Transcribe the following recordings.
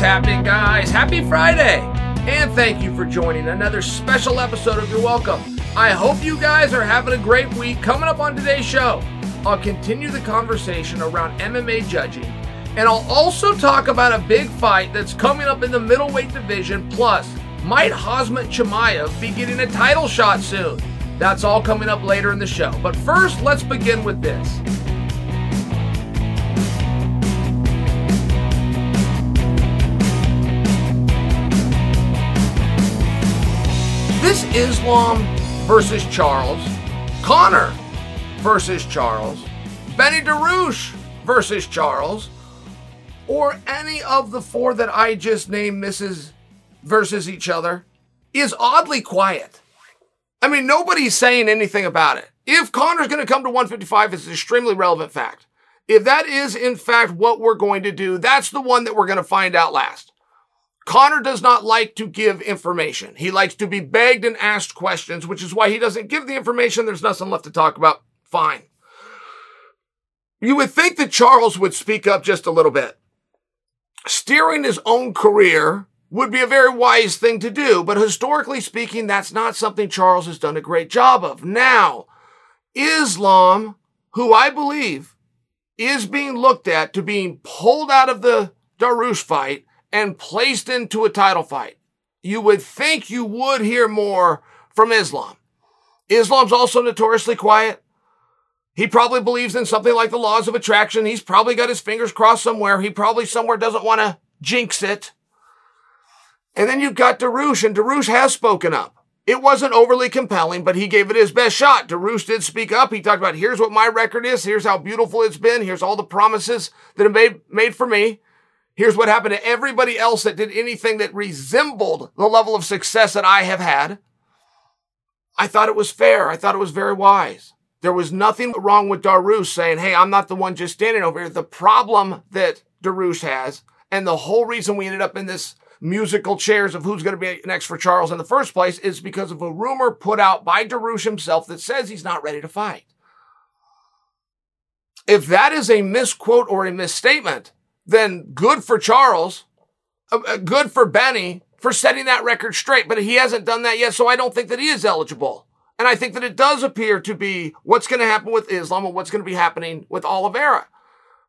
happening, guys? Happy Friday! And thank you for joining another special episode of Your Welcome. I hope you guys are having a great week. Coming up on today's show, I'll continue the conversation around MMA judging, and I'll also talk about a big fight that's coming up in the middleweight division. Plus, might Khamzat Chimaev be getting a title shot soon? That's all coming up later in the show. But first, let's begin with this. This Islam versus Charles, Conor versus Charles, Benny Dariush versus Charles, or any of the four that I just named misses versus each other is oddly quiet. I mean, nobody's saying anything about it. If Conor's going to come to 155, it's an extremely relevant fact. If that is, in fact, what we're going to do, that's the one that we're going to find out last. Conor does not like to give information. He likes to be begged and asked questions, which is why he doesn't give the information. There's nothing left to talk about. Fine. You would think that Charles would speak up just a little bit. Steering his own career would be a very wise thing to do, but historically speaking, that's not something Charles has done a great job of. Now, Islam, who I believe is being looked at to being pulled out of the Dariush fight and placed into a title fight, you would think you would hear more from Islam. Islam's also notoriously quiet. He probably believes in something like the laws of attraction. He's probably got his fingers crossed somewhere. He probably somewhere doesn't want to jinx it. And then you've got Dariush, and Dariush has spoken up. It wasn't overly compelling, but he gave it his best shot. Dariush did speak up. He talked about here's what my record is, here's how beautiful it's been, here's all the promises that have made for me. Here's what happened to everybody else that did anything that resembled the level of success that I have had. I thought it was fair. I thought it was very wise. There was nothing wrong with Dariush saying, hey, I'm not the one just standing over here. The problem that Dariush has, and the whole reason we ended up in this musical chairs of who's going to be next for Charles in the first place is because of a rumor put out by Dariush himself that says he's not ready to fight. If that is a misquote or a misstatement, then good for Charles, uh, uh, good for Benny for setting that record straight. But he hasn't done that yet, so I don't think that he is eligible. And I think that it does appear to be what's going to happen with Islam and what's going to be happening with Oliveira.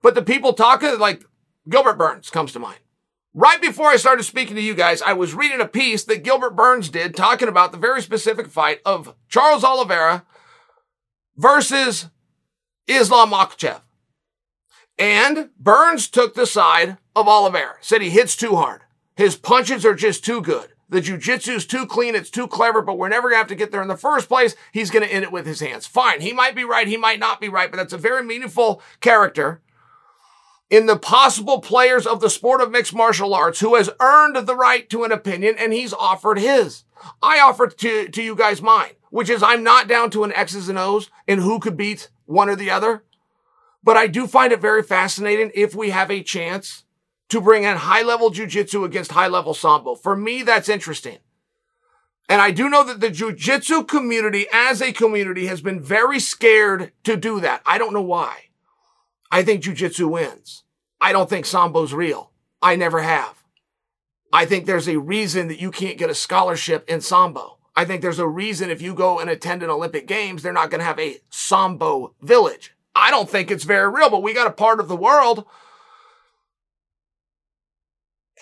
But the people talking, like Gilbert Burns comes to mind. Right before I started speaking to you guys, I was reading a piece that Gilbert Burns did talking about the very specific fight of Charles Oliveira versus Islam Makhachev. And Burns took the side of Oliveira, said he hits too hard. His punches are just too good. The is too clean, it's too clever, but we're never gonna have to get there in the first place. He's gonna end it with his hands. Fine, he might be right, he might not be right, but that's a very meaningful character in the possible players of the sport of mixed martial arts who has earned the right to an opinion and he's offered his. I offered to, to you guys mine, which is I'm not down to an X's and O's and who could beat one or the other. But I do find it very fascinating if we have a chance to bring in high level jujitsu against high level sambo. For me, that's interesting. And I do know that the jujitsu community as a community has been very scared to do that. I don't know why. I think jujitsu wins. I don't think Sambo's real. I never have. I think there's a reason that you can't get a scholarship in Sambo. I think there's a reason if you go and attend an Olympic Games, they're not going to have a Sambo village. I don't think it's very real, but we got a part of the world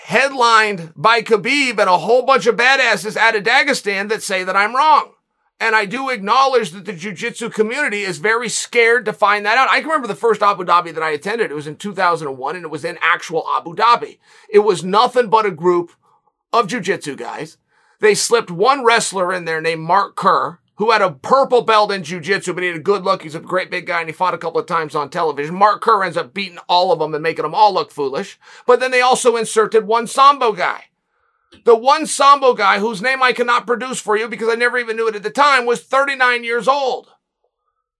headlined by Khabib and a whole bunch of badasses out of Dagestan that say that I'm wrong. And I do acknowledge that the jujitsu community is very scared to find that out. I can remember the first Abu Dhabi that I attended. It was in 2001 and it was in actual Abu Dhabi. It was nothing but a group of jujitsu guys. They slipped one wrestler in there named Mark Kerr, who had a purple belt in jujitsu, but he had a good look. He's a great big guy and he fought a couple of times on television. Mark Kerr ends up beating all of them and making them all look foolish. But then they also inserted one Sambo guy. The one Sambo guy whose name I cannot produce for you because I never even knew it at the time was 39 years old.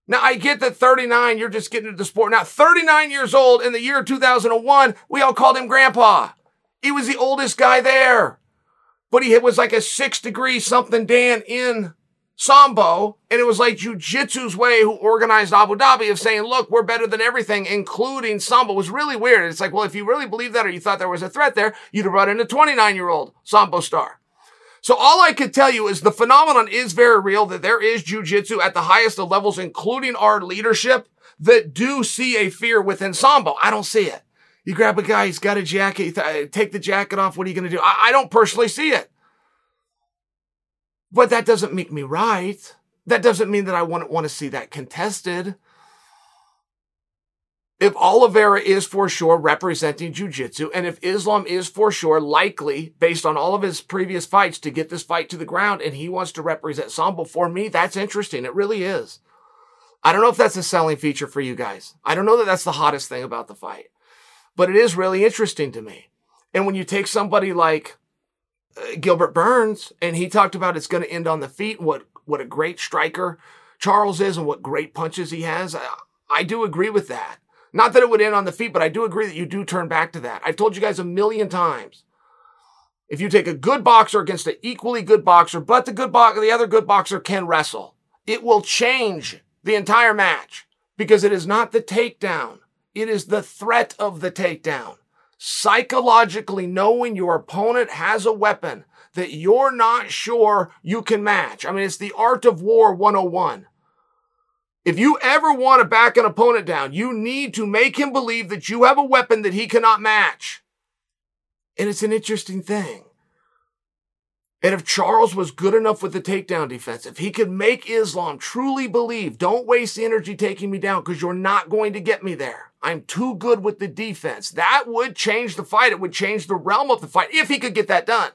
Now I get that 39, you're just getting into the sport. Now 39 years old in the year 2001, we all called him grandpa. He was the oldest guy there. But he was like a six degree something Dan in Sambo, and it was like Jiu-Jitsu's way who organized Abu Dhabi of saying, look, we're better than everything, including Sambo. It was really weird. It's like, well, if you really believe that or you thought there was a threat there, you'd have brought in a 29-year-old Sambo star. So all I could tell you is the phenomenon is very real that there is Jiu-Jitsu at the highest of levels, including our leadership, that do see a fear within Sambo. I don't see it. You grab a guy, he's got a jacket, take the jacket off, what are you going to do? I, I don't personally see it. But that doesn't make me right. That doesn't mean that I wouldn't want to see that contested. If Oliveira is for sure representing Jiu-Jitsu, and if Islam is for sure likely, based on all of his previous fights, to get this fight to the ground, and he wants to represent Sambo, for me, that's interesting. It really is. I don't know if that's a selling feature for you guys. I don't know that that's the hottest thing about the fight, but it is really interesting to me. And when you take somebody like Gilbert Burns, and he talked about it's going to end on the feet. What what a great striker Charles is, and what great punches he has. I, I do agree with that. Not that it would end on the feet, but I do agree that you do turn back to that. I've told you guys a million times. If you take a good boxer against an equally good boxer, but the good the other good boxer can wrestle, it will change the entire match because it is not the takedown. It is the threat of the takedown psychologically knowing your opponent has a weapon that you're not sure you can match. I mean, it's the art of war 101. If you ever want to back an opponent down, you need to make him believe that you have a weapon that he cannot match. And it's an interesting thing. And if Charles was good enough with the takedown defense, if he could make Islam truly believe, don't waste the energy taking me down because you're not going to get me there. I'm too good with the defense. That would change the fight. It would change the realm of the fight if he could get that done.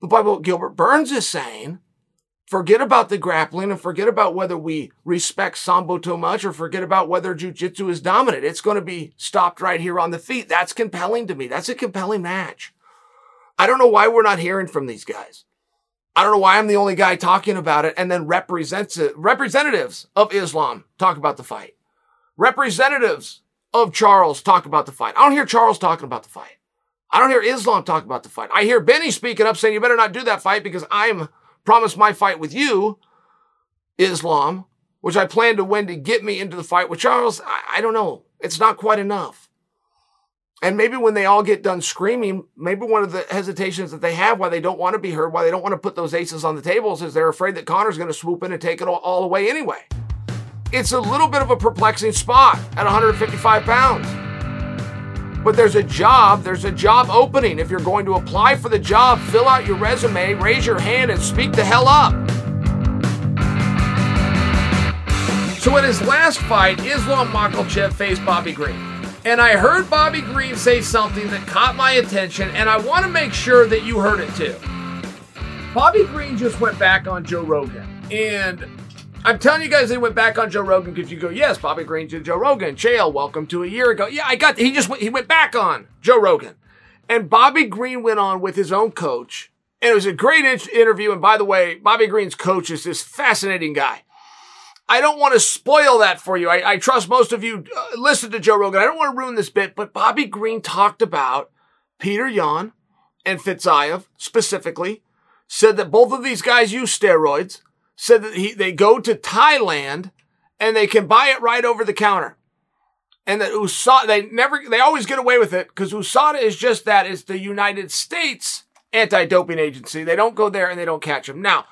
But by what Gilbert Burns is saying, forget about the grappling and forget about whether we respect Sambo too much or forget about whether Jiu-Jitsu is dominant. It's going to be stopped right here on the feet. That's compelling to me. That's a compelling match. I don't know why we're not hearing from these guys. I don't know why I'm the only guy talking about it and then represents representatives of Islam talk about the fight. Representatives of Charles talk about the fight. I don't hear Charles talking about the fight. I don't hear Islam talk about the fight. I hear Benny speaking up saying, you better not do that fight because I'm promised my fight with you, Islam, which I plan to win to get me into the fight with Charles. I, I don't know. It's not quite enough. And maybe when they all get done screaming, maybe one of the hesitations that they have why they don't want to be heard, why they don't want to put those aces on the tables is they're afraid that Conor's going to swoop in and take it all, all away anyway. It's a little bit of a perplexing spot at 155 pounds. But there's a job, there's a job opening. If you're going to apply for the job, fill out your resume, raise your hand, and speak the hell up. So in his last fight, Islam Makhachev faced Bobby Green. And I heard Bobby Green say something that caught my attention, and I want to make sure that you heard it too. Bobby Green just went back on Joe Rogan. And I'm telling you guys, they went back on Joe Rogan because you go, yes, Bobby Green to Joe Rogan. Chael, welcome to a year ago. Yeah, I got, he just went, he went back on Joe Rogan. And Bobby Green went on with his own coach. And it was a great interview. And by the way, Bobby Green's coach is this fascinating guy. I don't want to spoil that for you. I, I trust most of you uh, listen to Joe Rogan. I don't want to ruin this bit, but Bobby Green talked about Peter Yan and Fiziev specifically, said that both of these guys use steroids, said that he, they go to Thailand and they can buy it right over the counter. And that USADA, they never, they always get away with it because USADA is just that. It's the United States anti-doping agency. They don't go there and they don't catch them. Now,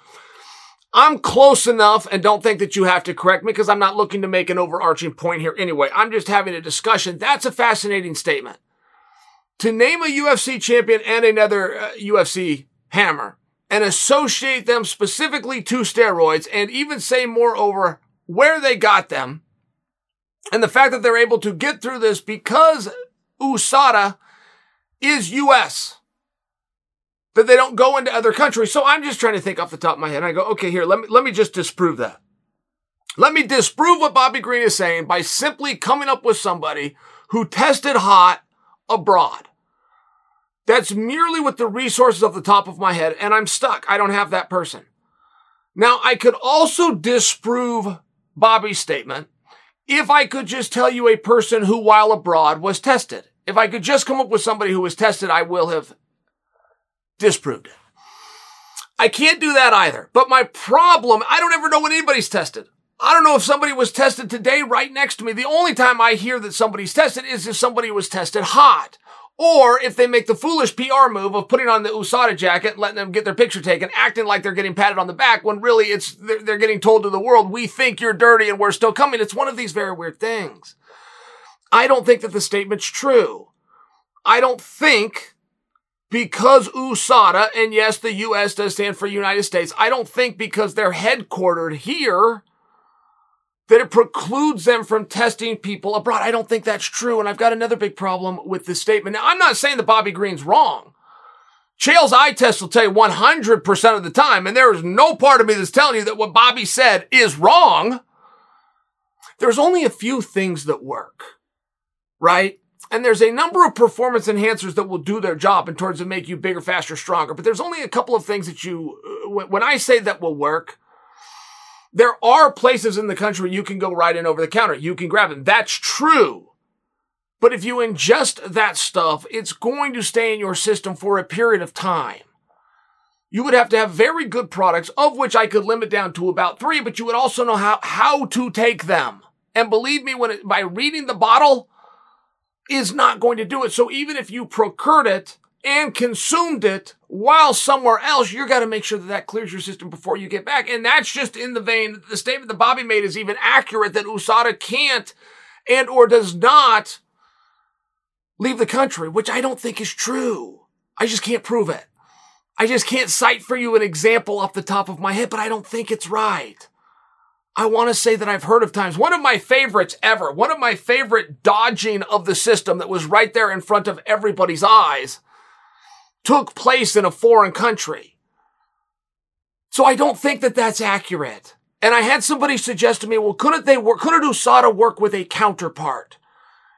I'm close enough and don't think that you have to correct me because I'm not looking to make an overarching point here anyway. I'm just having a discussion. That's a fascinating statement. To name a UFC champion and another uh, UFC hammer and associate them specifically to steroids and even say moreover where they got them and the fact that they're able to get through this because USADA is US that they don't go into other countries. So I'm just trying to think off the top of my head. And I go, okay, here, let me, let me just disprove that. Let me disprove what Bobby Green is saying by simply coming up with somebody who tested hot abroad. That's merely with the resources off the top of my head, and I'm stuck. I don't have that person. Now, I could also disprove Bobby's statement if I could just tell you a person who, while abroad, was tested. If I could just come up with somebody who was tested, I will have disproved it. I can't do that either. But my problem, I don't ever know when anybody's tested. I don't know if somebody was tested today right next to me. The only time I hear that somebody's tested is if somebody was tested hot. Or if they make the foolish PR move of putting on the USADA jacket, letting them get their picture taken, acting like they're getting patted on the back when really it's, they're, they're getting told to the world, we think you're dirty and we're still coming. It's one of these very weird things. I don't think that the statement's true. I don't think because USADA, and yes, the US does stand for United States, I don't think because they're headquartered here that it precludes them from testing people abroad. I don't think that's true. And I've got another big problem with this statement. Now, I'm not saying that Bobby Green's wrong. Chael's eye test will tell you 100% of the time, and there is no part of me that's telling you that what Bobby said is wrong. There's only a few things that work, right? And there's a number of performance enhancers that will do their job in terms of make you bigger, faster, stronger. But there's only a couple of things that you, uh, when I say that will work, there are places in the country you can go right in over the counter. You can grab them. That's true. But if you ingest that stuff, it's going to stay in your system for a period of time. You would have to have very good products, of which I could limit down to about three, but you would also know how, how to take them. And believe me, when it, by reading the bottle is not going to do it. So even if you procured it and consumed it while somewhere else, you got to make sure that that clears your system before you get back. And that's just in the vein. The statement that Bobby made is even accurate that USADA can't and or does not leave the country, which I don't think is true. I just can't prove it. I just can't cite for you an example off the top of my head, but I don't think it's right. I want to say that I've heard of times. One of my favorites ever, one of my favorite dodging of the system that was right there in front of everybody's eyes took place in a foreign country. So I don't think that that's accurate. And I had somebody suggest to me, well, couldn't they work, couldn't USADA work with a counterpart?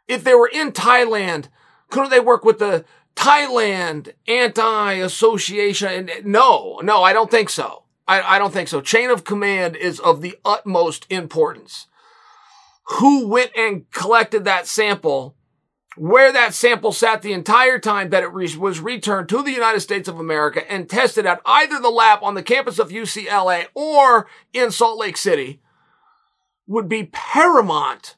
If they were in Thailand, couldn't they work with the Thailand anti-association? No, no, I don't think so. I, I don't think so. Chain of command is of the utmost importance. Who went and collected that sample where that sample sat the entire time that it re- was returned to the United States of America and tested at either the lab on the campus of UCLA or in Salt Lake City would be paramount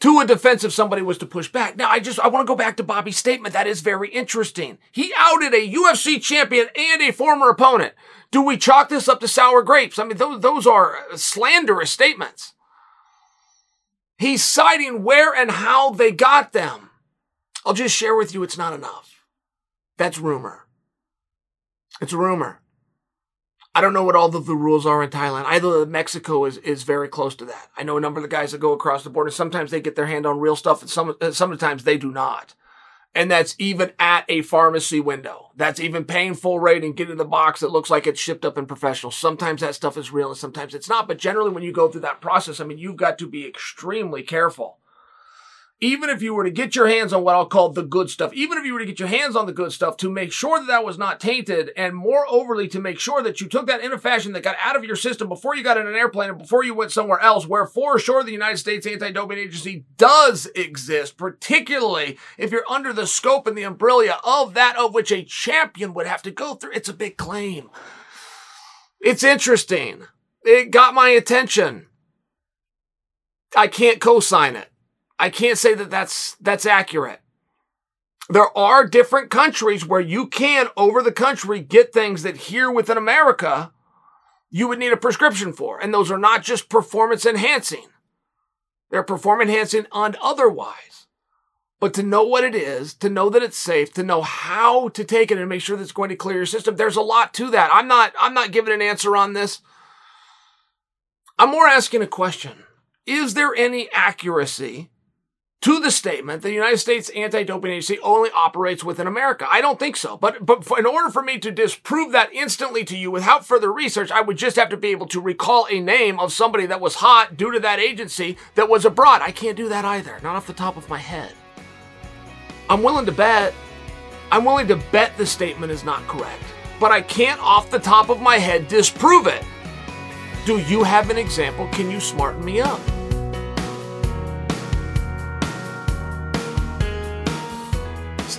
to a defense if somebody was to push back. Now, I just, I want to go back to Bobby's statement. That is very interesting. He outed a UFC champion and a former opponent. Do we chalk this up to sour grapes? I mean, those, those are uh, slanderous statements. He's citing where and how they got them. I'll just share with you it's not enough. That's rumor. It's rumor. I don't know what all of the rules are in Thailand. I know that Mexico is, is very close to that. I know a number of the guys that go across the border. Sometimes they get their hand on real stuff and some, sometimes they do not. And that's even at a pharmacy window. That's even paying full rate and getting the box that looks like it's shipped up in professional. Sometimes that stuff is real and sometimes it's not. But generally, when you go through that process, I mean, you've got to be extremely careful even if you were to get your hands on what I'll call the good stuff, even if you were to get your hands on the good stuff to make sure that that was not tainted and more overly to make sure that you took that in a fashion that got out of your system before you got in an airplane and before you went somewhere else, where for sure the United States Anti-Doping Agency does exist, particularly if you're under the scope and the umbrella of that of which a champion would have to go through. It's a big claim. It's interesting. It got my attention. I can't co-sign it. I can't say that that's, that's accurate. There are different countries where you can, over the country, get things that here within America, you would need a prescription for. And those are not just performance enhancing. They're performance enhancing and otherwise. But to know what it is, to know that it's safe, to know how to take it and make sure that it's going to clear your system, there's a lot to that. I'm not, I'm not giving an answer on this. I'm more asking a question. Is there any accuracy to the statement the United States Anti-Doping Agency only operates within America. I don't think so. But, but in order for me to disprove that instantly to you without further research, I would just have to be able to recall a name of somebody that was hot due to that agency that was abroad. I can't do that either. Not off the top of my head. I'm willing to bet, I'm willing to bet the statement is not correct. But I can't off the top of my head disprove it. Do you have an example? Can you smarten me up?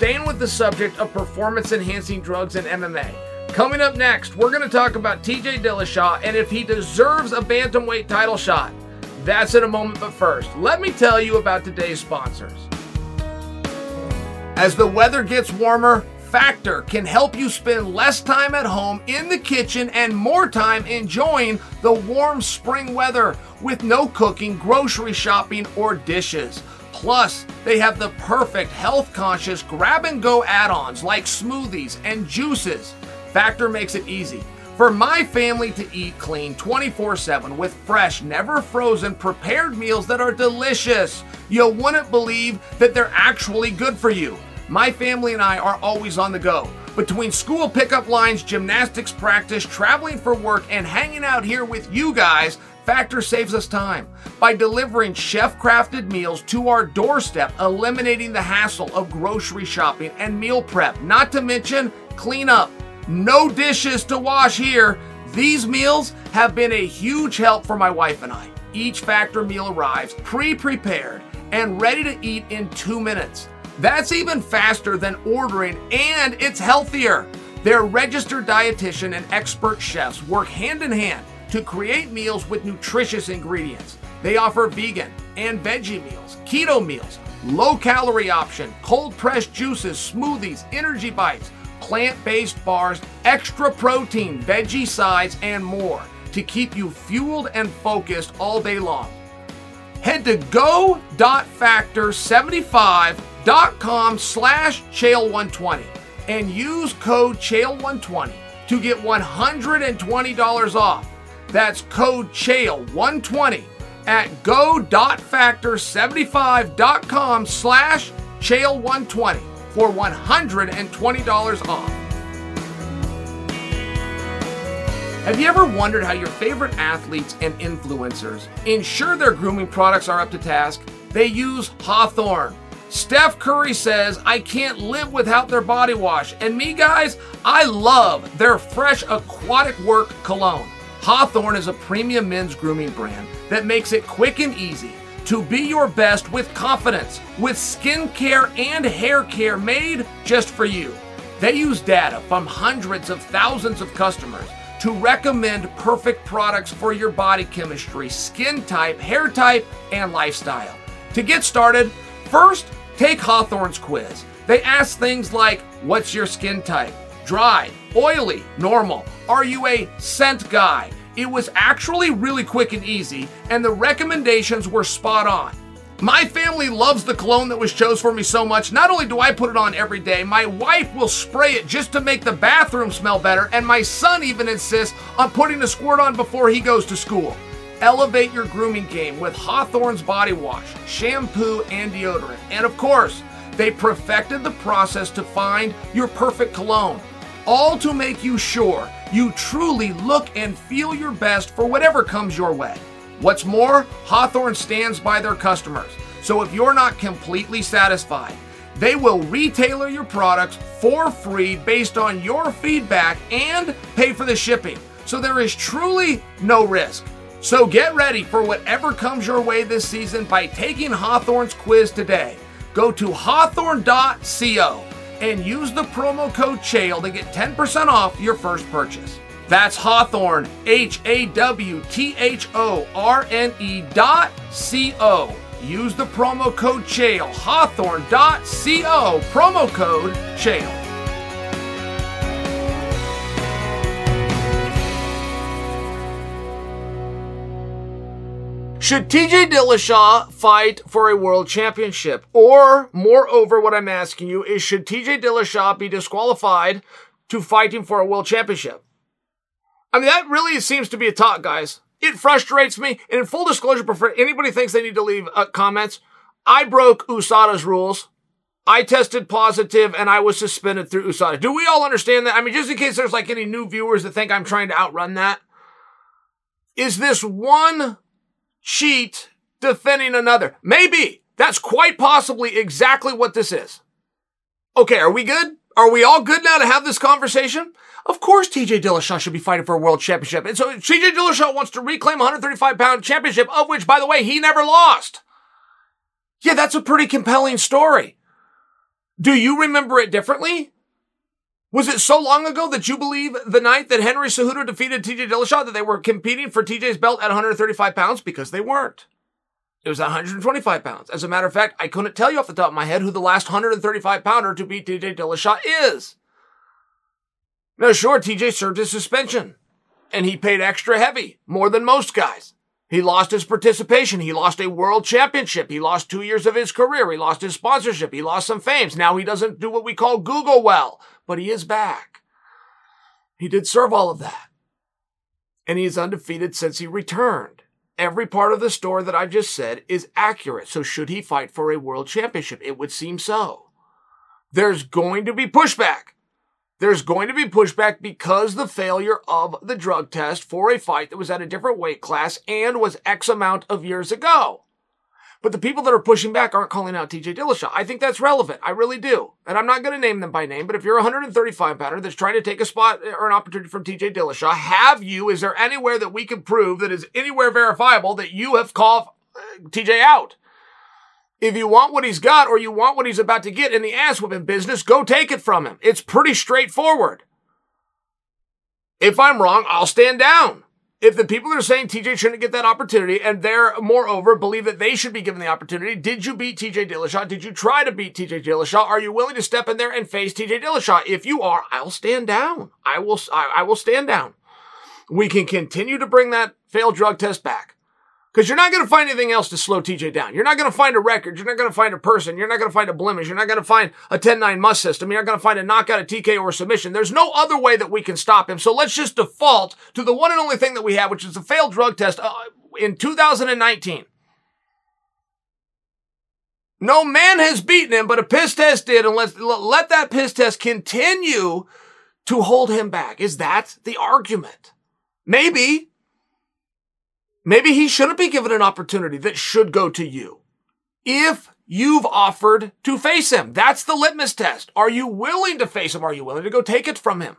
Staying with the subject of performance enhancing drugs and MMA, Coming up next, we're going to talk about TJ Dillashaw and if he deserves a bantamweight title shot. That's in a moment, but first, let me tell you about today's sponsors. As the weather gets warmer, Factor can help you spend less time at home in the kitchen and more time enjoying the warm spring weather with no cooking, grocery shopping, or dishes. Plus, they have the perfect health conscious grab and go add ons like smoothies and juices. Factor makes it easy for my family to eat clean 24 7 with fresh, never frozen, prepared meals that are delicious. You wouldn't believe that they're actually good for you. My family and I are always on the go. Between school pickup lines, gymnastics practice, traveling for work, and hanging out here with you guys, Factor saves us time by delivering chef crafted meals to our doorstep, eliminating the hassle of grocery shopping and meal prep, not to mention cleanup. No dishes to wash here. These meals have been a huge help for my wife and I. Each Factor meal arrives pre prepared and ready to eat in two minutes. That's even faster than ordering, and it's healthier. Their registered dietitian and expert chefs work hand in hand to create meals with nutritious ingredients. They offer vegan and veggie meals, keto meals, low calorie option, cold pressed juices, smoothies, energy bites, plant based bars, extra protein, veggie sides, and more to keep you fueled and focused all day long. Head to go.factor75.com slash chael120 and use code chael120 to get $120 off. That's code chael120 at go.factor75.com slash chael120 for $120 off. Have you ever wondered how your favorite athletes and influencers ensure their grooming products are up to task? They use Hawthorne. Steph Curry says, I can't live without their body wash. And me, guys, I love their fresh aquatic work cologne. Hawthorne is a premium men's grooming brand that makes it quick and easy to be your best with confidence, with skincare and hair care made just for you. They use data from hundreds of thousands of customers to recommend perfect products for your body chemistry, skin type, hair type, and lifestyle. To get started, first take Hawthorne's quiz. They ask things like What's your skin type? Dry, oily, normal. Are you a scent guy? It was actually really quick and easy, and the recommendations were spot on. My family loves the cologne that was chose for me so much. Not only do I put it on every day, my wife will spray it just to make the bathroom smell better, and my son even insists on putting a squirt on before he goes to school. Elevate your grooming game with Hawthorne's body wash, shampoo, and deodorant. And of course, they perfected the process to find your perfect cologne, all to make you sure you truly look and feel your best for whatever comes your way. What's more, Hawthorne stands by their customers. So if you're not completely satisfied, they will retailer your products for free based on your feedback and pay for the shipping. So there is truly no risk. So get ready for whatever comes your way this season by taking Hawthorne's quiz today. Go to hawthorne.co and use the promo code CHAEL to get 10% off your first purchase. That's Hawthorne, H A W T H O R N E dot C O. Use the promo code CHAEL, hawthorne.co, promo code CHAEL. Should TJ Dillashaw fight for a world championship? Or, moreover, what I'm asking you is should TJ Dillashaw be disqualified to fighting for a world championship? I mean, that really seems to be a talk, guys. It frustrates me. And in full disclosure, before anybody thinks they need to leave uh, comments, I broke USADA's rules. I tested positive and I was suspended through USADA. Do we all understand that? I mean, just in case there's like any new viewers that think I'm trying to outrun that. Is this one cheat defending another? Maybe. That's quite possibly exactly what this is. Okay, are we good? Are we all good now to have this conversation? Of course, TJ Dillashaw should be fighting for a world championship. And so TJ Dillashaw wants to reclaim a 135 pound championship, of which, by the way, he never lost. Yeah, that's a pretty compelling story. Do you remember it differently? Was it so long ago that you believe the night that Henry Cejudo defeated TJ Dillashaw that they were competing for TJ's belt at 135 pounds? Because they weren't. It was 125 pounds. As a matter of fact, I couldn't tell you off the top of my head who the last 135 pounder to beat TJ Dillashaw is. Now, sure, TJ served his suspension, and he paid extra heavy, more than most guys. He lost his participation. He lost a world championship. He lost two years of his career. He lost his sponsorship. He lost some fames. Now he doesn't do what we call Google well, but he is back. He did serve all of that. And he is undefeated since he returned. Every part of the story that I just said is accurate. So should he fight for a world championship? It would seem so. There's going to be pushback. There's going to be pushback because the failure of the drug test for a fight that was at a different weight class and was X amount of years ago. But the people that are pushing back aren't calling out TJ Dillashaw. I think that's relevant. I really do. And I'm not going to name them by name, but if you're a 135 pounder that's trying to take a spot or an opportunity from TJ Dillashaw, have you, is there anywhere that we can prove that is anywhere verifiable that you have called uh, TJ out? If you want what he's got or you want what he's about to get in the ass whipping business, go take it from him. It's pretty straightforward. If I'm wrong, I'll stand down. If the people are saying TJ shouldn't get that opportunity and they're moreover believe that they should be given the opportunity, did you beat TJ Dillashaw? Did you try to beat TJ Dillashaw? Are you willing to step in there and face TJ Dillashaw? If you are, I'll stand down. I will, I, I will stand down. We can continue to bring that failed drug test back. Because you're not going to find anything else to slow TJ down. You're not going to find a record. You're not going to find a person. You're not going to find a blemish. You're not going to find a 10-9 must system. You're not going to find a knockout, a TK, or a submission. There's no other way that we can stop him. So let's just default to the one and only thing that we have, which is a failed drug test uh, in 2019. No man has beaten him, but a piss test did, and let's let that piss test continue to hold him back. Is that the argument? Maybe. Maybe he shouldn't be given an opportunity that should go to you. If you've offered to face him, that's the litmus test. Are you willing to face him? Are you willing to go take it from him?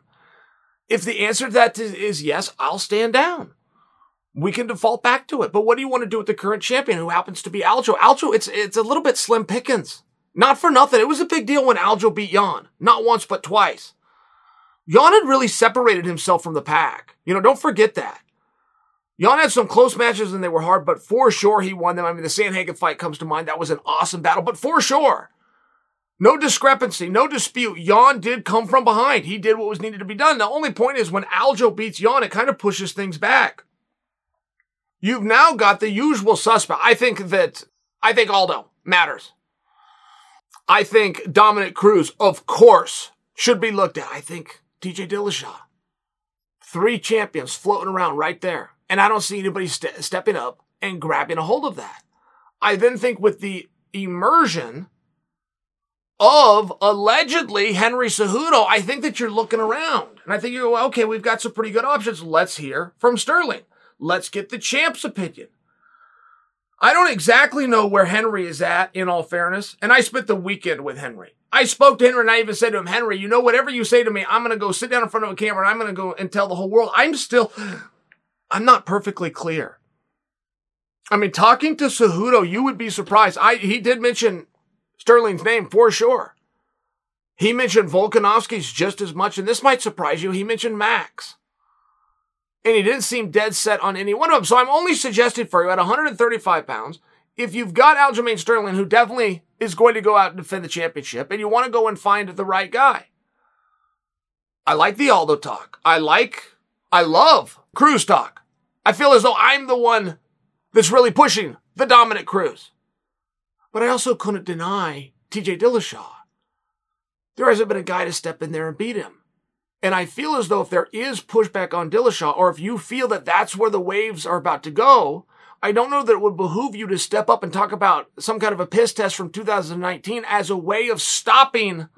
If the answer to that is yes, I'll stand down. We can default back to it. But what do you want to do with the current champion who happens to be Aljo? Aljo, it's, it's a little bit slim pickings. Not for nothing. It was a big deal when Aljo beat Yan. Not once, but twice. Yan had really separated himself from the pack. You know, don't forget that. Yan had some close matches and they were hard, but for sure he won them. I mean, the Sandhagen fight comes to mind. That was an awesome battle, but for sure. No discrepancy, no dispute. Yan did come from behind. He did what was needed to be done. The only point is when Aljo beats Yan, it kind of pushes things back. You've now got the usual suspect. I think that, I think Aldo matters. I think Dominick Cruz, of course, should be looked at. I think TJ Dillashaw. Three champions floating around right there. And I don't see anybody st- stepping up and grabbing a hold of that. I then think with the immersion of allegedly Henry Cejudo, I think that you're looking around. And I think you're, well, okay, we've got some pretty good options. Let's hear from Sterling. Let's get the champ's opinion. I don't exactly know where Henry is at, in all fairness. And I spent the weekend with Henry. I spoke to Henry and I even said to him, Henry, you know, whatever you say to me, I'm going to go sit down in front of a camera and I'm going to go and tell the whole world. I'm still, I'm not perfectly clear. I mean, talking to Cejudo, you would be surprised. I he did mention Sterling's name for sure. He mentioned Volkanovski's just as much, and this might surprise you. He mentioned Max. And he didn't seem dead set on any one of them. So I'm only suggesting for you at 135 pounds, if you've got Aljamain Sterling, who definitely is going to go out and defend the championship, and you want to go and find the right guy. I like the Aldo talk. I like, I love Cruz talk. I feel as though I'm the one that's really pushing the Dominick Cruz. But I also couldn't deny TJ Dillashaw. There hasn't been a guy to step in there and beat him. And I feel as though if there is pushback on Dillashaw, or if you feel that that's where the waves are about to go, I don't know that it would behoove you to step up and talk about some kind of a piss test from 2019 as a way of stopping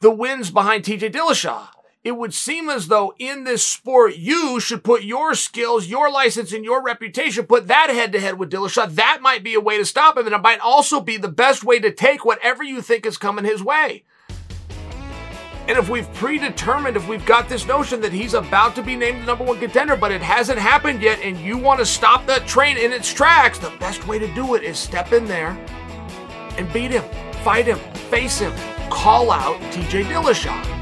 the wins behind TJ Dillashaw it would seem as though in this sport, you should put your skills, your license, and your reputation, put that head to head with Dillashaw. That might be a way to stop him, and it might also be the best way to take whatever you think is coming his way. And if we've predetermined, if we've got this notion that he's about to be named the number one contender, but it hasn't happened yet, and you want to stop that train in its tracks, the best way to do it is step in there and beat him, fight him, face him, call out TJ Dillashaw.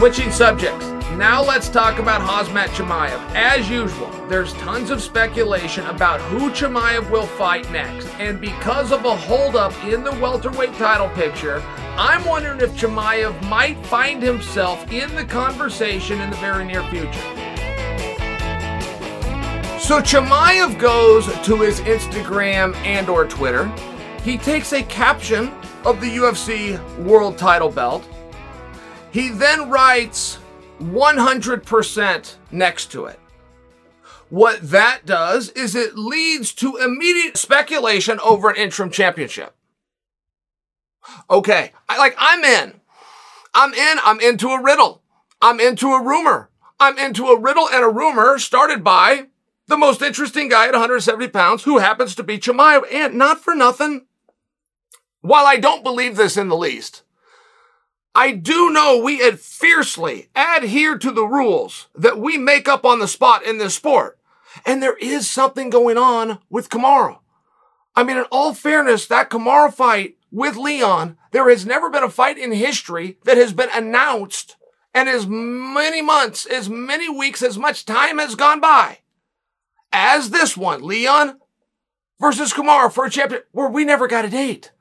Switching subjects. Now let's talk about Khamzat Chimaev. As usual, there's tons of speculation about who Chimaev will fight next. And because of a holdup in the welterweight title picture, I'm wondering if Chimaev might find himself in the conversation in the very near future. So Chimaev goes to his Instagram and or Twitter. He takes a caption of the UFC world title belt. He then writes 100% next to it. What that does is it leads to immediate speculation over an interim championship. Okay, I, like I'm in. I'm in. I'm into a riddle. I'm into a rumor. I'm into a riddle and a rumor started by the most interesting guy at 170 pounds who happens to be Chimaev. And not for nothing, while I don't believe this in the least, I do know we ad fiercely adhere to the rules that we make up on the spot in this sport. And there is something going on with Kamaru. I mean, in all fairness, that Kamaru fight with Leon, there has never been a fight in history that has been announced and as many months, as many weeks, as much time has gone by as this one, Leon versus Kamaru for a champion, where we never got a date.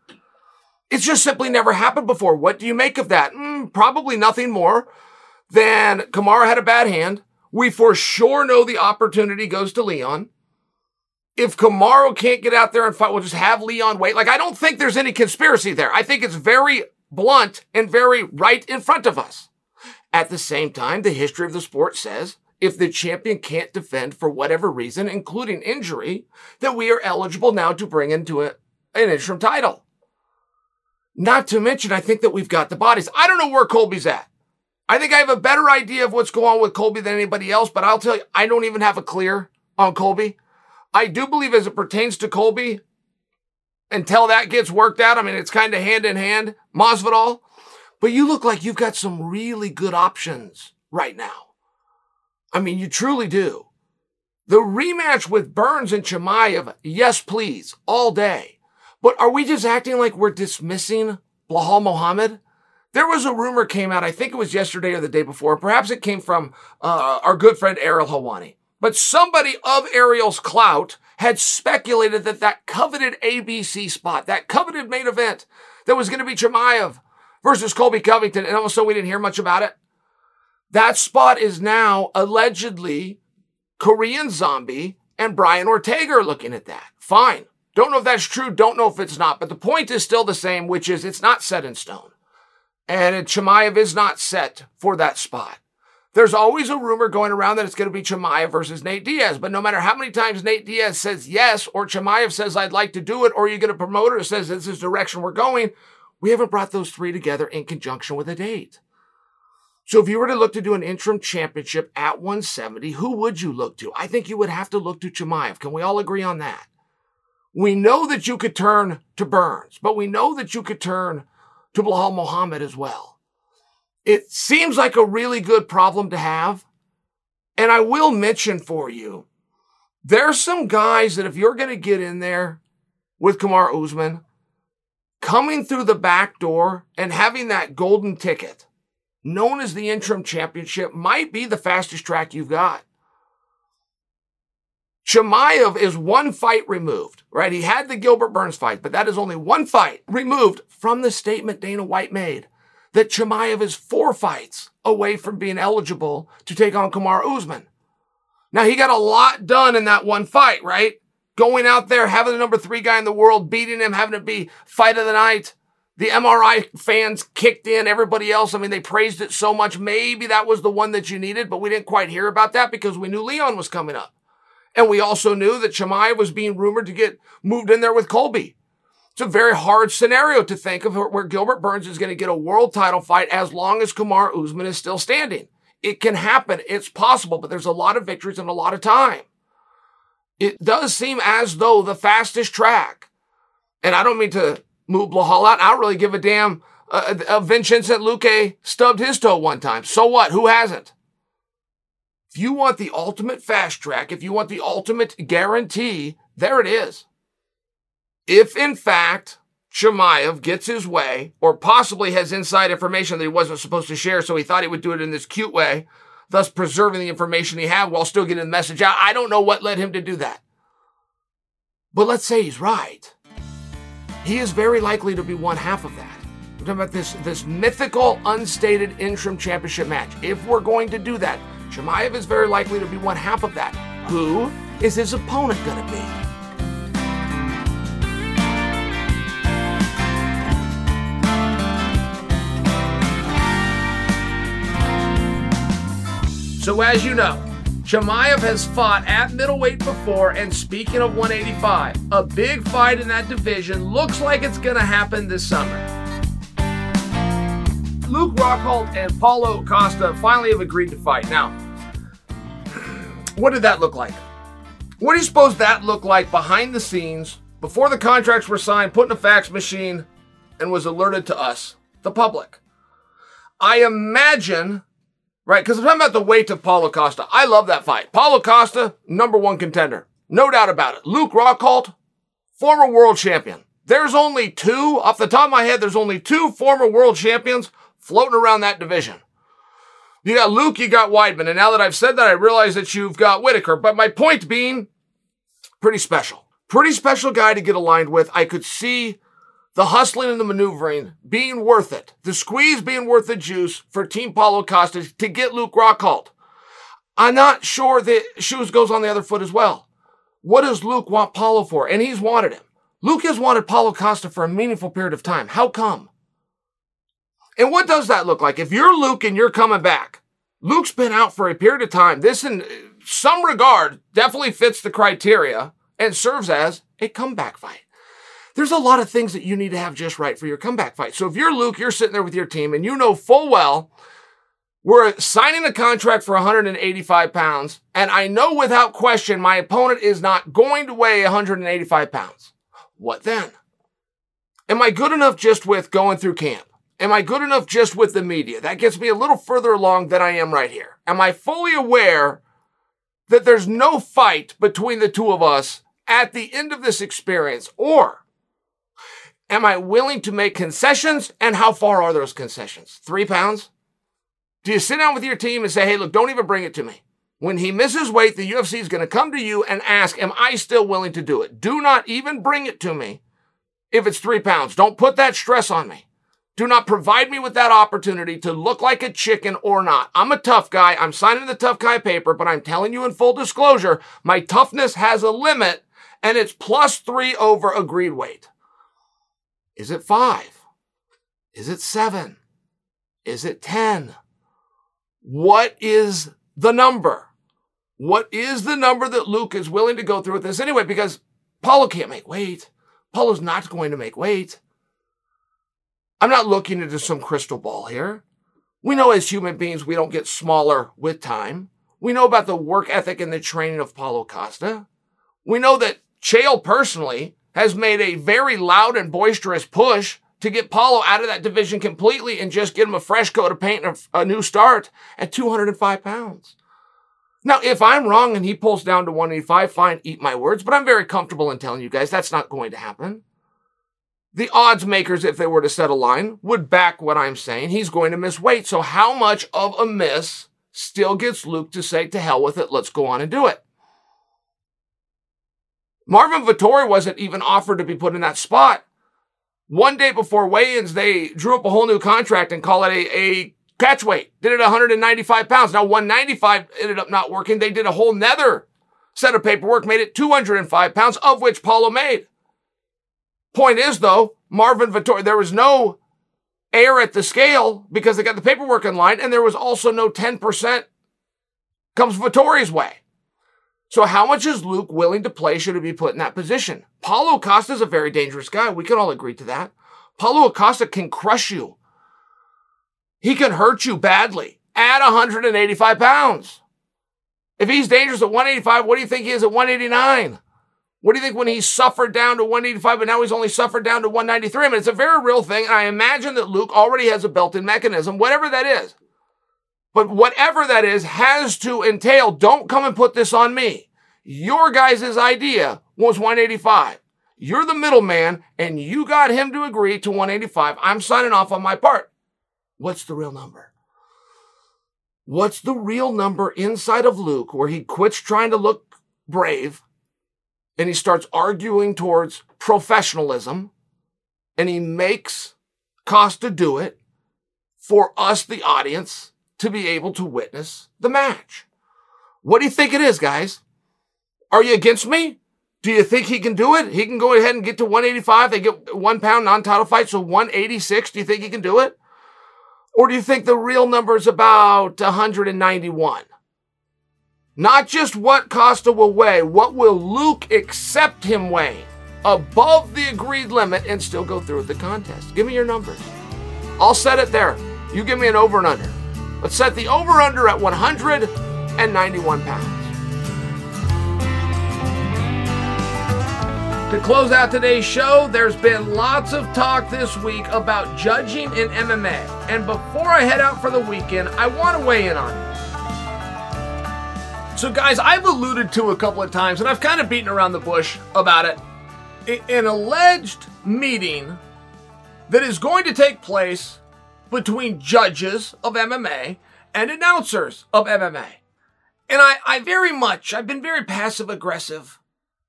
It's just simply never happened before. What do you make of that? Mm, probably nothing more than Kamaru had a bad hand. We for sure know the opportunity goes to Leon. If Kamaru can't get out there and fight, we'll just have Leon wait. Like, I don't think there's any conspiracy there. I think it's very blunt and very right in front of us. At the same time, the history of the sport says if the champion can't defend for whatever reason, including injury, that we are eligible now to bring into a, an interim title. Not to mention, I think that we've got the bodies. I don't know where Colby's at. I think I have a better idea of what's going on with Colby than anybody else, but I'll tell you, I don't even have a clear on Colby. I do believe as it pertains to Colby, until that gets worked out, I mean, it's kind of hand in hand, Masvidal. But you look like you've got some really good options right now. I mean, you truly do. The rematch with Burns and Chimaev, yes, please, all day. But are we just acting like we're dismissing Belal Muhammad? There was a rumor came out, I think it was yesterday or the day before. Perhaps it came from uh, our good friend Ariel Helwani. But somebody of Ariel's clout had speculated that that coveted ABC spot, that coveted main event that was going to be Chimaev versus Colby Covington, and also we didn't hear much about it. That spot is now allegedly Korean Zombie and Brian Ortega are looking at that. Fine. Don't know if that's true. Don't know if it's not. But the point is still the same, which is it's not set in stone. And Chimaev is not set for that spot. There's always a rumor going around that it's going to be Chimaev versus Nate Diaz. But no matter how many times Nate Diaz says yes, or Chimaev says, I'd like to do it, or you get a promoter who says this is the direction we're going, we haven't brought those three together in conjunction with a date. So if you were to look to do an interim championship at 170, who would you look to? I think you would have to look to Chimaev. Can we all agree on that? We know that you could turn to Burns, but we know that you could turn to Belal Muhammad as well. It seems like a really good problem to have. And I will mention for you, there's some guys that if you're going to get in there with Kamaru Usman, coming through the back door and having that golden ticket, known as the interim championship, might be the fastest track you've got. Chimaev is one fight removed, right? He had the Gilbert Burns fight, but that is only one fight removed from the statement Dana White made that Chimaev is four fights away from being eligible to take on Kamaru Usman. Now he got a lot done in that one fight, right? Going out there, having the number three guy in the world, beating him, having it be fight of the night. The MRI fans kicked in, everybody else. I mean, they praised it so much. Maybe that was the one that you needed, but we didn't quite hear about that because we knew Leon was coming up. And we also knew that Chimaev was being rumored to get moved in there with Colby. It's a very hard scenario to think of where Gilbert Burns is going to get a world title fight as long as Kamaru Usman is still standing. It can happen. It's possible, but there's a lot of victories and a lot of time. It does seem as though the fastest track, and I don't mean to move Belal out. I don't really give a damn. Uh, uh, Vicente Luque stubbed his toe one time. So what? Who hasn't? You want the ultimate fast track, if you want the ultimate guarantee, there it is. If in fact Chimaev gets his way, or possibly has inside information that he wasn't supposed to share, so he thought he would do it in this cute way, thus preserving the information he had while still getting the message out. I don't know what led him to do that. But let's say he's right. He is very likely to be one half of that. We're talking about this, this mythical, unstated interim championship match. If we're going to do that, Chimaev is very likely to be one half of that. Who is his opponent going to be? So, as you know, Chimaev has fought at middleweight before, and speaking of 185, a big fight in that division looks like it's going to happen this summer. Luke Rockhold and Paulo Costa finally have agreed to fight. Now, what did that look like? What do you suppose that looked like behind the scenes before the contracts were signed, put in a fax machine, and was alerted to us, the public? I imagine, right? Because I'm talking about the weight of Paulo Costa. I love that fight. Paulo Costa, number one contender. No doubt about it. Luke Rockhold, former world champion. There's only two, off the top of my head, there's only two former world champions floating around that division. You got Luke, you got Weidman. And now that I've said that, I realize that you've got Whittaker. But my point being, pretty special. Pretty special guy to get aligned with. I could see the hustling and the maneuvering being worth it. The squeeze being worth the juice for Team Paulo Costa to get Luke Rockhold. I'm not sure that shoes goes on the other foot as well. What does Luke want Paulo for? And he's wanted him. Luke has wanted Paulo Costa for a meaningful period of time. How come? And what does that look like? If you're Luke and you're coming back, Luke's been out for a period of time. This, in some regard, definitely fits the criteria and serves as a comeback fight. There's a lot of things that you need to have just right for your comeback fight. So if you're Luke, you're sitting there with your team and you know full well we're signing a contract for 185 pounds, and I know without question my opponent is not going to weigh 185 pounds. What then? Am I good enough just with going through camp? Am I good enough just with the media? That gets me a little further along than I am right here. Am I fully aware that there's no fight between the two of us at the end of this experience? Or am I willing to make concessions? And how far are those concessions? Three pounds? Do you sit down with your team and say, hey, look, don't even bring it to me? When he misses weight, the UFC is going to come to you and ask, am I still willing to do it? Do not even bring it to me if it's three pounds. Don't put that stress on me. Do not provide me with that opportunity to look like a chicken or not. I'm a tough guy. I'm signing the tough guy paper, but I'm telling you in full disclosure, my toughness has a limit and it's plus three over agreed weight. Is it five? Is it seven? Is it 10? What is the number? What is the number that Luke is willing to go through with this anyway? Because Paulo can't make weight. Paulo's not going to make weight. I'm not looking into some crystal ball here. We know as human beings, we don't get smaller with time. We know about the work ethic and the training of Paulo Costa. We know that Chael personally has made a very loud and boisterous push to get Paulo out of that division completely and just get him a fresh coat of paint and a, a new start at 205 pounds. Now, if I'm wrong and he pulls down to 185, fine, eat my words, but I'm very comfortable in telling you guys that's not going to happen. The odds makers, if they were to set a line, would back what I'm saying. He's going to miss weight. So how much of a miss still gets Luke to say, to hell with it, let's go on and do it? Marvin Vettori wasn't even offered to be put in that spot. One day before weigh-ins, they drew up a whole new contract and call it a, a catch weight. Did it 195 pounds. Now 195 ended up not working. They did a whole nether set of paperwork, made it 205 pounds, of which Paulo made. Point is, though, Marvin Vettori, there was no air at the scale because they got the paperwork in line, and there was also no 10% comes Vettori's way. So how much is Luke willing to play should he be put in that position? Paulo Acosta is a very dangerous guy. We can all agree to that. Paulo Acosta can crush you. He can hurt you badly at 185 pounds. If he's dangerous at 185, what do you think he is at 189? What do you think when he suffered down to 185, but now he's only suffered down to 193? I mean, it's a very real thing. And I imagine that Luke already has a built in mechanism, whatever that is. But whatever that is has to entail, don't come and put this on me. Your guys' idea was 185. You're the middleman and you got him to agree to 185. I'm signing off on my part. What's the real number? What's the real number inside of Luke where he quits trying to look brave and he starts arguing towards professionalism and he makes Costa do it for us, the audience, to be able to witness the match. What do you think it is, guys? Are you against me? Do you think he can do it? He can go ahead and get to 185. They get one pound non-title fight, so 186. Do you think he can do it? Or do you think the real number is about 191? Not just what Costa will weigh, what will Luke accept him weighing above the agreed limit and still go through with the contest? Give me your numbers. I'll set it there. You give me an over and under. Let's set the over under at 191 pounds. To close out today's show, there's been lots of talk this week about judging in MMA. And before I head out for the weekend, I want to weigh in on it. So, guys, I've alluded to a couple of times, and I've kind of beaten around the bush about it. An alleged meeting that is going to take place between judges of MMA and announcers of MMA. And I, I very much, I've been very passive aggressive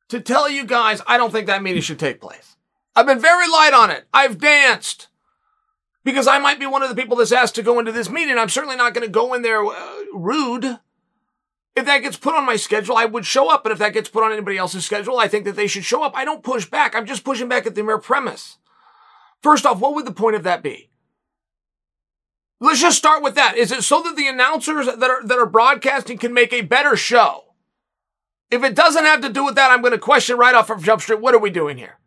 to tell you guys I don't think that meeting should take place. I've been very light on it. I've danced because I might be one of the people that's asked to go into this meeting. I'm certainly not going to go in there uh, rude. If that gets put on my schedule, I would show up. But if that gets put on anybody else's schedule, I think that they should show up. I don't push back. I'm just pushing back at the mere premise. First off, what would the point of that be? Let's just start with that. Is it so that the announcers that are, that are broadcasting can make a better show? If it doesn't have to do with that, I'm going to question right off of Jump Street, what are we doing here?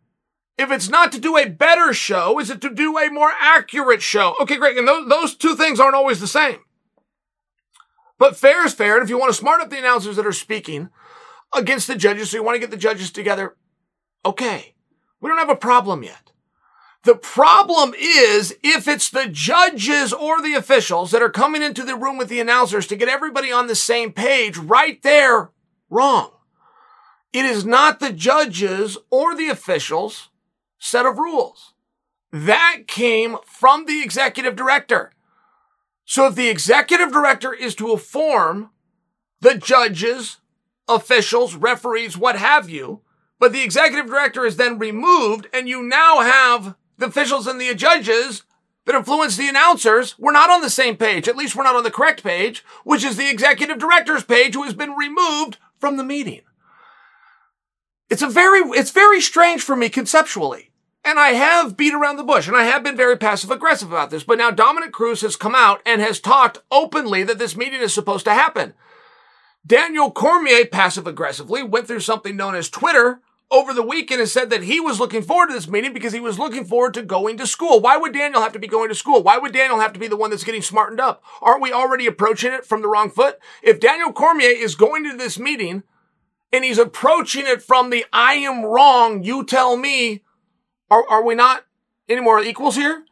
If it's not to do a better show, is it to do a more accurate show? Okay, great. And those, those two things aren't always the same. But fair is fair. And if you want to smart up the announcers that are speaking against the judges, so you want to get the judges together, okay. We don't have a problem yet. The problem is if it's the judges or the officials that are coming into the room with the announcers to get everybody on the same page right there, wrong. It is not the judges or the officials set of rules. That came from the executive director. So if the executive director is to inform the judges, officials, referees, what have you, but the executive director is then removed and you now have the officials and the judges that influence the announcers, we're not on the same page. At least we're not on the correct page, which is the executive director's page who has been removed from the meeting. It's a very, it's very strange for me conceptually. And I have beat around the bush and I have been very passive aggressive about this. But now Dominick Cruz has come out and has talked openly that this meeting is supposed to happen. Daniel Cormier passive aggressively went through something known as Twitter over the weekend and said that he was looking forward to this meeting because he was looking forward to going to school. Why would Daniel have to be going to school? Why would Daniel have to be the one that's getting smartened up? Aren't we already approaching it from the wrong foot? If Daniel Cormier is going to this meeting and he's approaching it from the I am wrong, you tell me are, are we not any more equals here?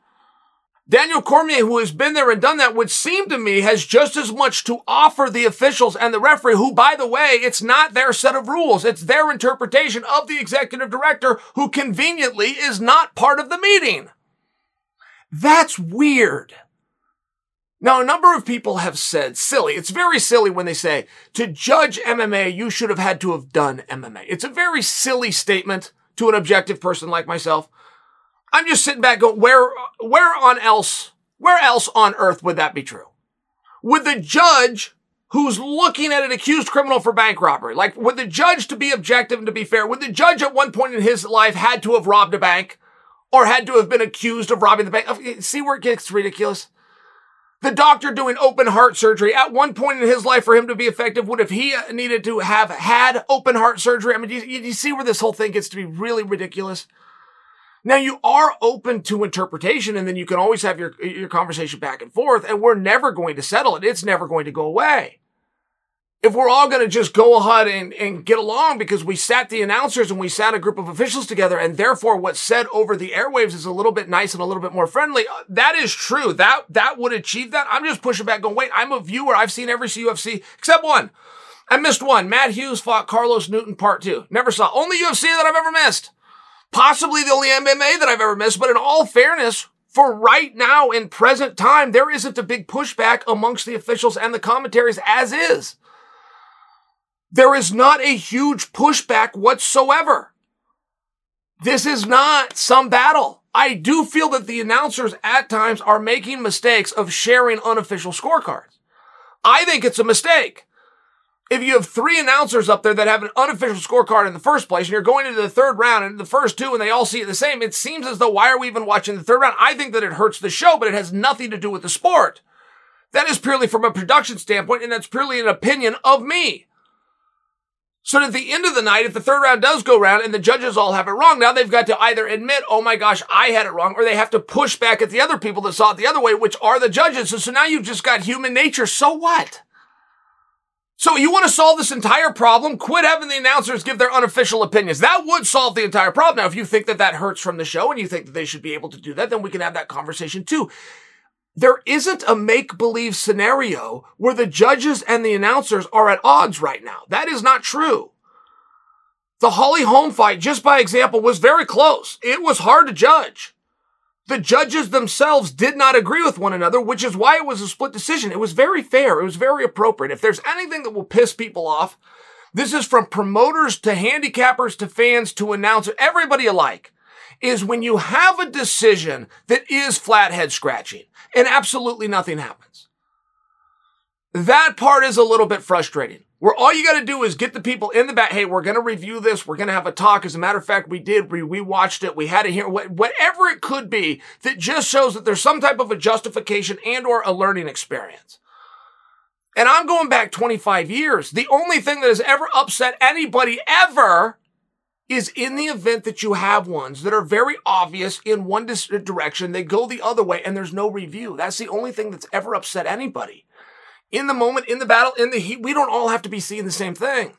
Daniel Cormier, who has been there and done that, would seem to me has just as much to offer the officials and the referee, who, by the way, it's not their set of rules. It's their interpretation of the executive director, who conveniently is not part of the meeting. That's weird. Now, a number of people have said silly. It's very silly when they say to judge MMA, you should have had to have done MMA. It's a very silly statement to an objective person like myself. I'm just sitting back going, where, where on else, where else on earth would that be true? Would the judge who's looking at an accused criminal for bank robbery, like would the judge to be objective and to be fair, would the judge at one point in his life had to have robbed a bank or had to have been accused of robbing the bank? See where it gets ridiculous? The doctor doing open heart surgery at one point in his life for him to be effective would have he needed to have had open heart surgery. I mean, do you, you see where this whole thing gets to be really ridiculous? Now you are open to interpretation and then you can always have your, your conversation back and forth and we're never going to settle it. It's never going to go away if we're all going to just go ahead and, and get along because we sat the announcers and we sat a group of officials together and therefore what's said over the airwaves is a little bit nice and a little bit more friendly. Uh, that is true. That, that would achieve that. I'm just pushing back going, wait, I'm a viewer. I've seen every UFC except one. I missed one. Matt Hughes fought Carlos Newton part two. Never saw. Only UFC that I've ever missed. Possibly the only MMA that I've ever missed, but in all fairness, for right now in present time, there isn't a big pushback amongst the officials and the commentaries as is. There is not a huge pushback whatsoever. This is not some battle. I do feel that the announcers at times are making mistakes of sharing unofficial scorecards. I think it's a mistake. If you have three announcers up there that have an unofficial scorecard in the first place and you're going into the third round and the first two and they all see it the same, it seems as though why are we even watching the third round? I think that it hurts the show, but it has nothing to do with the sport. That is purely from a production standpoint and that's purely an opinion of me. So at the end of the night, if the third round does go round and the judges all have it wrong, now they've got to either admit, oh my gosh, I had it wrong, or they have to push back at the other people that saw it the other way, which are the judges. So, so now you've just got human nature. So what? So you want to solve this entire problem? Quit having the announcers give their unofficial opinions. That would solve the entire problem. Now, if you think that that hurts from the show and you think that they should be able to do that, then we can have that conversation too there isn't a make believe scenario where the judges and the announcers are at odds right now. That is not true. The Holly Holm fight, just by example, was very close. It was hard to judge. The judges themselves did not agree with one another, which is why it was a split decision. It was very fair. It was very appropriate. If there's anything that will piss people off, this is from promoters to handicappers to fans to announcers, everybody alike is when you have a decision that is flat head scratching and absolutely nothing happens. That part is a little bit frustrating. Where all you got to do is get the people in the back. Hey, we're going to review this. We're going to have a talk. As a matter of fact, we did. We, we watched it. We had it here. Whatever it could be that just shows that there's some type of a justification and or a learning experience. And I'm going back 25 years. The only thing that has ever upset anybody ever is in the event that you have ones that are very obvious in one direction, they go the other way and there's no review. That's the only thing that's ever upset anybody. In the moment, in the battle, in the heat, we don't all have to be seeing the same thing.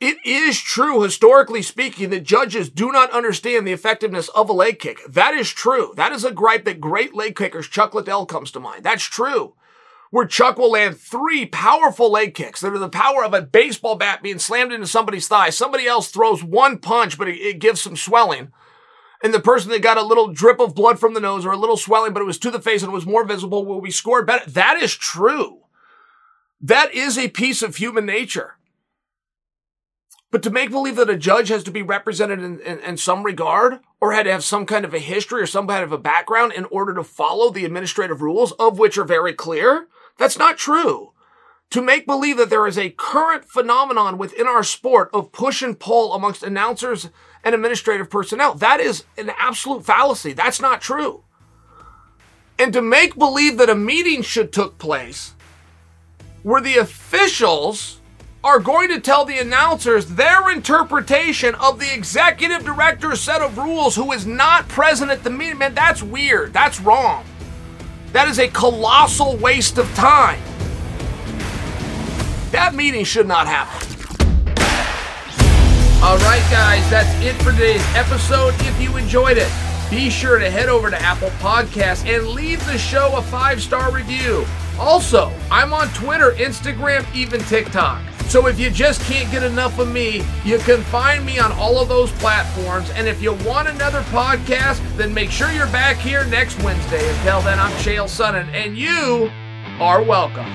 It is true, historically speaking, that judges do not understand the effectiveness of a leg kick. That is true. That is a gripe that great leg kickers, Chuck Liddell comes to mind. That's true where Chuck will land three powerful leg kicks that are the power of a baseball bat being slammed into somebody's thigh. Somebody else throws one punch, but it, it gives some swelling. And the person that got a little drip of blood from the nose or a little swelling, but it was to the face and it was more visible will be scored better. That is true. That is a piece of human nature. But to make believe that a judge has to be represented in, in, in, some regard or had to have some kind of a history or some kind of a background in order to follow the administrative rules, of which are very clear, that's not true. To make believe that there is a current phenomenon within our sport of push and pull amongst announcers and administrative personnel, that is an absolute fallacy. That's not true. And to make believe that a meeting should took place where the officials are going to tell the announcers their interpretation of the executive director's set of rules who is not present at the meeting, man, that's weird. That's wrong. That is a colossal waste of time. That meeting should not happen. All right, guys, that's it for today's episode. If you enjoyed it, be sure to head over to Apple Podcasts and leave the show a five star review. Also, I'm on Twitter, Instagram, even TikTok. So if you just can't get enough of me, you can find me on all of those platforms. And if you want another podcast, then make sure you're back here next Wednesday. Until then, I'm Chael Sonnen, and you are welcome.